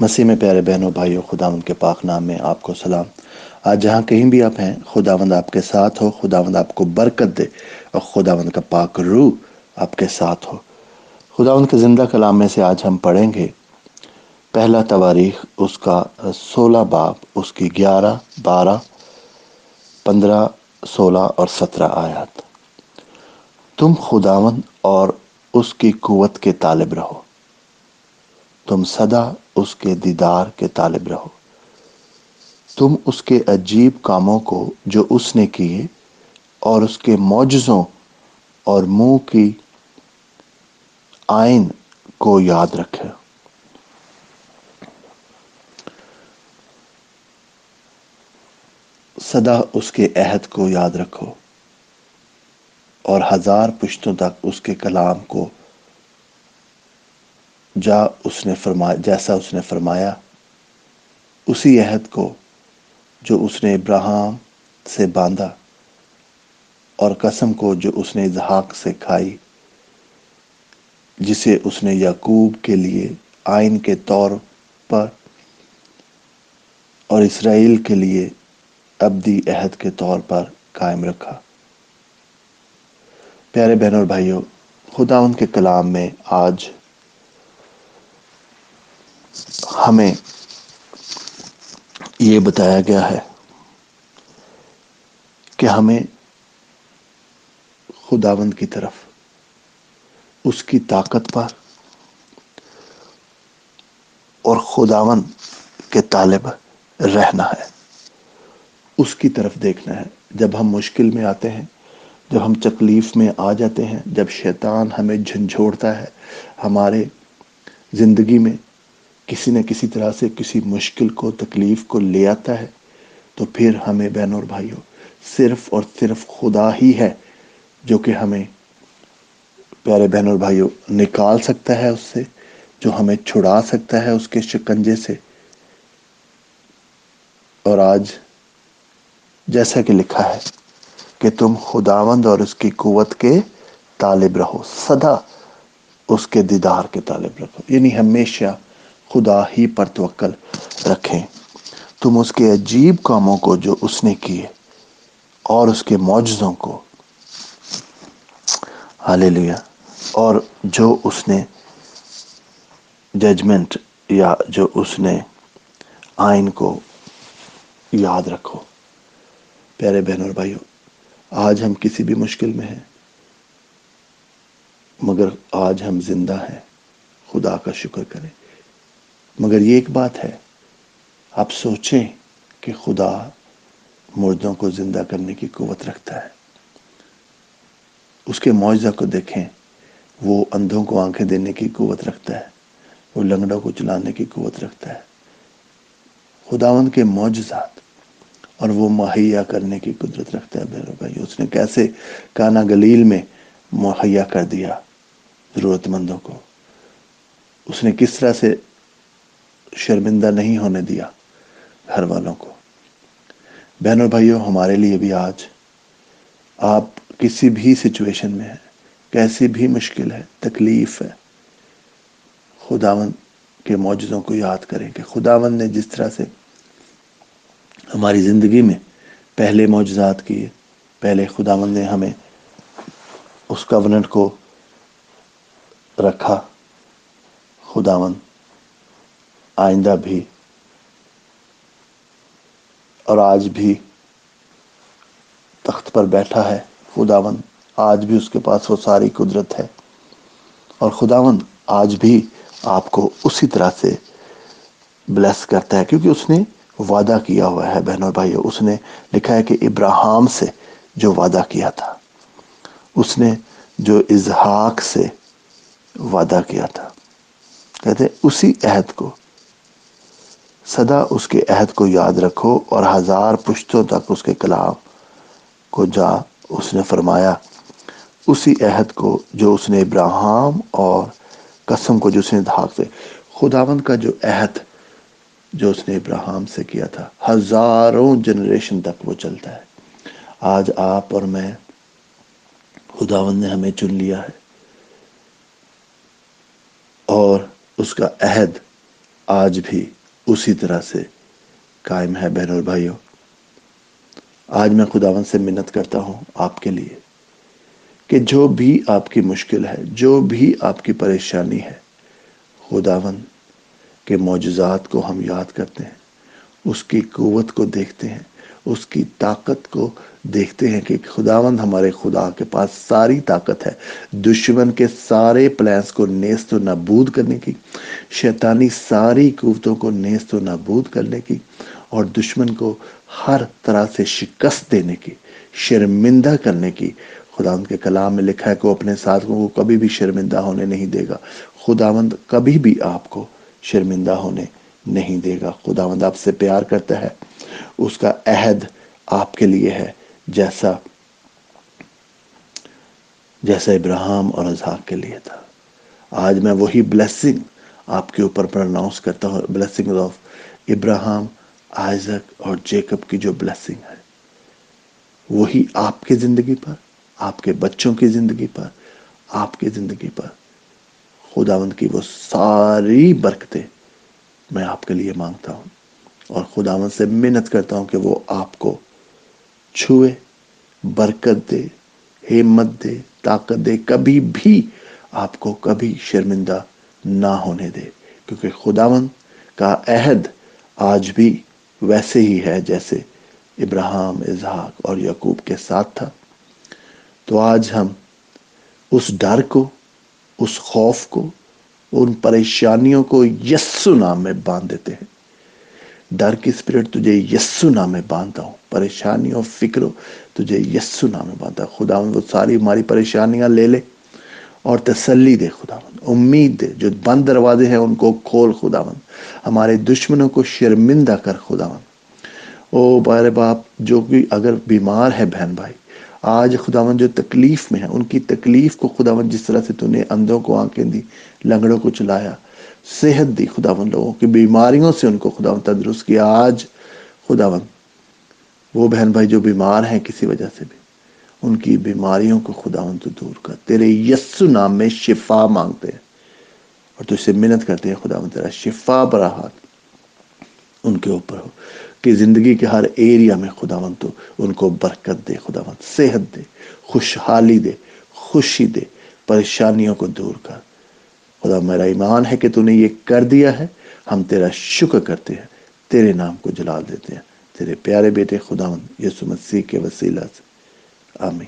مسیح میں پیارے بہنوں، بھائیوں، خداوند کے پاک نام میں آپ کو سلام۔ آج جہاں کہیں بھی آپ ہیں، خداوند آپ کے ساتھ ہو، خداوند آپ کو برکت دے اور خداوند کا پاک روح آپ کے ساتھ ہو۔ خداوند کے زندہ کلام میں سے آج ہم پڑھیں گے، پہلا تواریخ، اس کا سولہ باب، اس کی گیارہ، بارہ، پندرہ، سولہ اور سترہ آیات۔ تم خداوند اور اس کی قوت کے طالب رہو۔ تم صدا اس کے دیدار کے طالب رہو۔ تم اس کے عجیب کاموں کو جو اس نے کیے اور اس کے معجزوں اور منہ کی آئین کو یاد رکھے۔ سدا اس کے عہد کو یاد رکھو اور ہزار پشتوں تک اس کے کلام کو جا اس نے فرمایا جیسا اس نے فرمایا، اسی عہد کو جو اس نے ابراہم سے باندھا اور قسم کو جو اس نے اظہاق سے کھائی، جسے اس نے یعقوب کے لیے آئین کے طور پر اور اسرائیل کے لیے ابدی عہد کے طور پر قائم رکھا۔ پیارے بہن اور بھائیوں، خدا ان کے کلام میں آج ہمیں یہ بتایا گیا ہے کہ ہمیں خداوند کی طرف، اس کی طاقت پر اور خداون کے طالب رہنا ہے، اس کی طرف دیکھنا ہے۔ جب ہم مشکل میں آتے ہیں، جب ہم تکلیف میں آ جاتے ہیں، جب شیطان ہمیں جھنجھوڑتا ہے، ہمارے زندگی میں کسی نہ کسی طرح سے کسی مشکل کو، تکلیف کو لے آتا ہے، تو پھر ہمیں بہن اور بھائیوں، صرف اور صرف خدا ہی ہے جو کہ ہمیں پیارے بہن اور بھائیوں نکال سکتا ہے اس سے، جو ہمیں چھڑا سکتا ہے اس کے شکنجے سے۔ اور آج جیسا کہ لکھا ہے کہ تم خداوند اور اس کی قوت کے طالب رہو سدا اس کے دیدار کے طالب رکھو یعنی ہمیشہ خدا ہی پر توکل رکھیں۔ تم اس کے عجیب کاموں کو جو اس نے کیے اور اس کے معجزوں کو۔ حالے لیا اور جو اس نے ججمنٹ یا جو اس نے آئین کو یاد رکھو۔ پیارے بہن اور بھائیوں، آج ہم کسی بھی مشکل میں ہیں، مگر آج ہم زندہ ہیں۔ خدا کا شکر کریں۔ مگر یہ ایک بات ہے، آپ سوچیں کہ خدا مردوں کو زندہ کرنے کی قوت رکھتا ہے۔ اس کے معاوضہ کو دیکھیں، وہ اندھوں کو آنکھیں دینے کی قوت رکھتا ہے، وہ لنگڑوں کو چلانے کی قوت رکھتا ہے۔ خداون کے معجزات اور وہ مہیا کرنے کی قدرت رکھتا ہے۔ بہرو بھائی، اس نے کیسے کانا گلیل میں مہیا کر دیا ضرورت مندوں کو؟ اس نے کس طرح سے شرمندہ نہیں ہونے دیا گھر والوں کو۔ بہنوں بھائیوں، ہمارے لیے بھی آج آپ کسی بھی سچویشن میں ہیں، کیسی بھی مشکل ہے، تکلیف ہے خداون کے معجزوں کو یاد کریں کہ خداون نے جس طرح سے ہماری زندگی میں پہلے معجزات کیے، پہلے خداون نے ہمیں اس کوننٹ کو رکھا۔ خداون آئندہ بھی اور آج بھی تخت پر بیٹھا ہے خداون آج بھی اس کے پاس وہ ساری قدرت ہے اور خداون آج بھی آپ کو اسی طرح سے بلیس کرتا ہے کیونکہ اس نے وعدہ کیا ہوا ہے۔ بہنوں بھائی اس نے لکھا ہے کہ ابراہم سے جو وعدہ کیا تھا، اس نے جو اظہاق سے وعدہ کیا تھا۔ کہتے اسی عہد کو سدا اس کے عہد کو یاد رکھو اور ہزار پشتوں تک اس کے کلام کو جا اس نے فرمایا۔ اسی عہد کو جو اس نے ابراہم اور قسم کو جو اس نے دھاک سے، خداوند کا جو عہد جو اس نے ابراہم سے کیا تھا، ہزاروں جنریشن تک وہ چلتا ہے۔ آج آپ اور میں، خداوند نے ہمیں چن لیا ہے۔ اور اس کا عہد آج بھی اسی طرح سے قائم ہے بہن اور بھائیوں۔ آج میں خداون سے منت کرتا ہوں آپ کے لیے کہ جو بھی آپ کی مشکل ہے، جو بھی آپ کی پریشانی ہے خداون کے معجزات کو ہم یاد کرتے ہیں، اس کی قوت کو دیکھتے ہیں، اس کی طاقت کو دیکھتے ہیں کہ خداوند ہمارے خدا کے پاس ساری طاقت ہے۔ دشمن کے سارے پلانس کو نیست و نابود کرنے کی، شیطانی ساری قوتوں کو نیست و نابود کرنے کی اور دشمن کو ہر طرح سے شکست دینے کی، شرمندہ کرنے کی۔ خداوند کے کلام میں لکھا ہے کہ وہ اپنے ساتھوں کو کبھی بھی شرمندہ ہونے نہیں دے گا۔ خداوند کبھی بھی آپ کو شرمندہ ہونے نہیں دے گا۔ خداوند آپ سے پیار کرتا ہے۔ اس کا عہد آپ کے لیے ہے۔ جیسا جیسا ابراہم اور ازحاق کے لیے تھا۔ آج میں وہی بلیسنگ آپ کے اوپر پرناؤنس کرتا ہوں بلیسنگ آف ابراہم، آئزک اور جیکب کی جو بلیسنگ ہے۔ وہی آپ کی زندگی پر، آپ کے بچوں کی زندگی پر، آپ کی زندگی پر۔ خداوند کی وہ ساری برکتیں میں آپ کے لیے مانگتا ہوں۔ اور خداوند سے منت کرتا ہوں کہ وہ آپ کو چھوئے، برکت دے، ہمت دے، طاقت دے، کبھی بھی آپ کو کبھی شرمندہ نہ ہونے دے۔ کیونکہ خداون کا عہد آج بھی ویسے ہی ہے جیسے ابراہم اظہاق اور یعقوب کے ساتھ تھا۔ تو آج ہم اس ڈر کو، اس خوف کو، ان پریشانیوں کو یسو نام میں باندھ دیتے ہیں۔ ڈر کی اسپرٹ تجھے یسو نام میں باندھتا ہوں۔ پریشانیوں فکروں تجھے یسو نام میں باندھتا خدا وہ ساری ہماری پریشانیاں لے لے اور تسلی دے خدا امید دے، جو بند دروازے ہیں ان کو کھول خدا ہمارے دشمنوں کو شرمندہ کر خدا او بارے باپ، جو بھی اگر بیمار ہے بہن بھائی، آج خداون جو تکلیف میں ہے، ان کی تکلیف کو خداون جس طرح سے تو نے اندھوں کو آنکھیں دی، لنگڑوں کو چلایا، صحت دی خداون لوگوں کی بیماریوں سے ان کو خداون تندرست کیا۔ آج خداون وہ بہن بھائی جو بیمار ہیں کسی وجہ سے بھی، ان کی بیماریوں کو خداون تو دور کر، تیرے یسو نام میں شفا مانگتے ہیں۔ اور تو اسے منت کرتے ہیں خداون تیرا شفا برا ہاتھ ان کے اوپر ہو۔ کہ زندگی کے ہر ایریا میں خداون تو ان کو برکت دے خداون صحت دے، خوشحالی دے، خوشی دے، پریشانیوں کو دور کر۔ خدا میرا ایمان ہے کہ تو نے یہ کر دیا ہے، ہم تیرا شکر کرتے ہیں، تیرے نام کو جلال دیتے ہیں۔ تیرے پیارے بیٹے خداون یسو مسیح کے وسیلہ سے. آمین.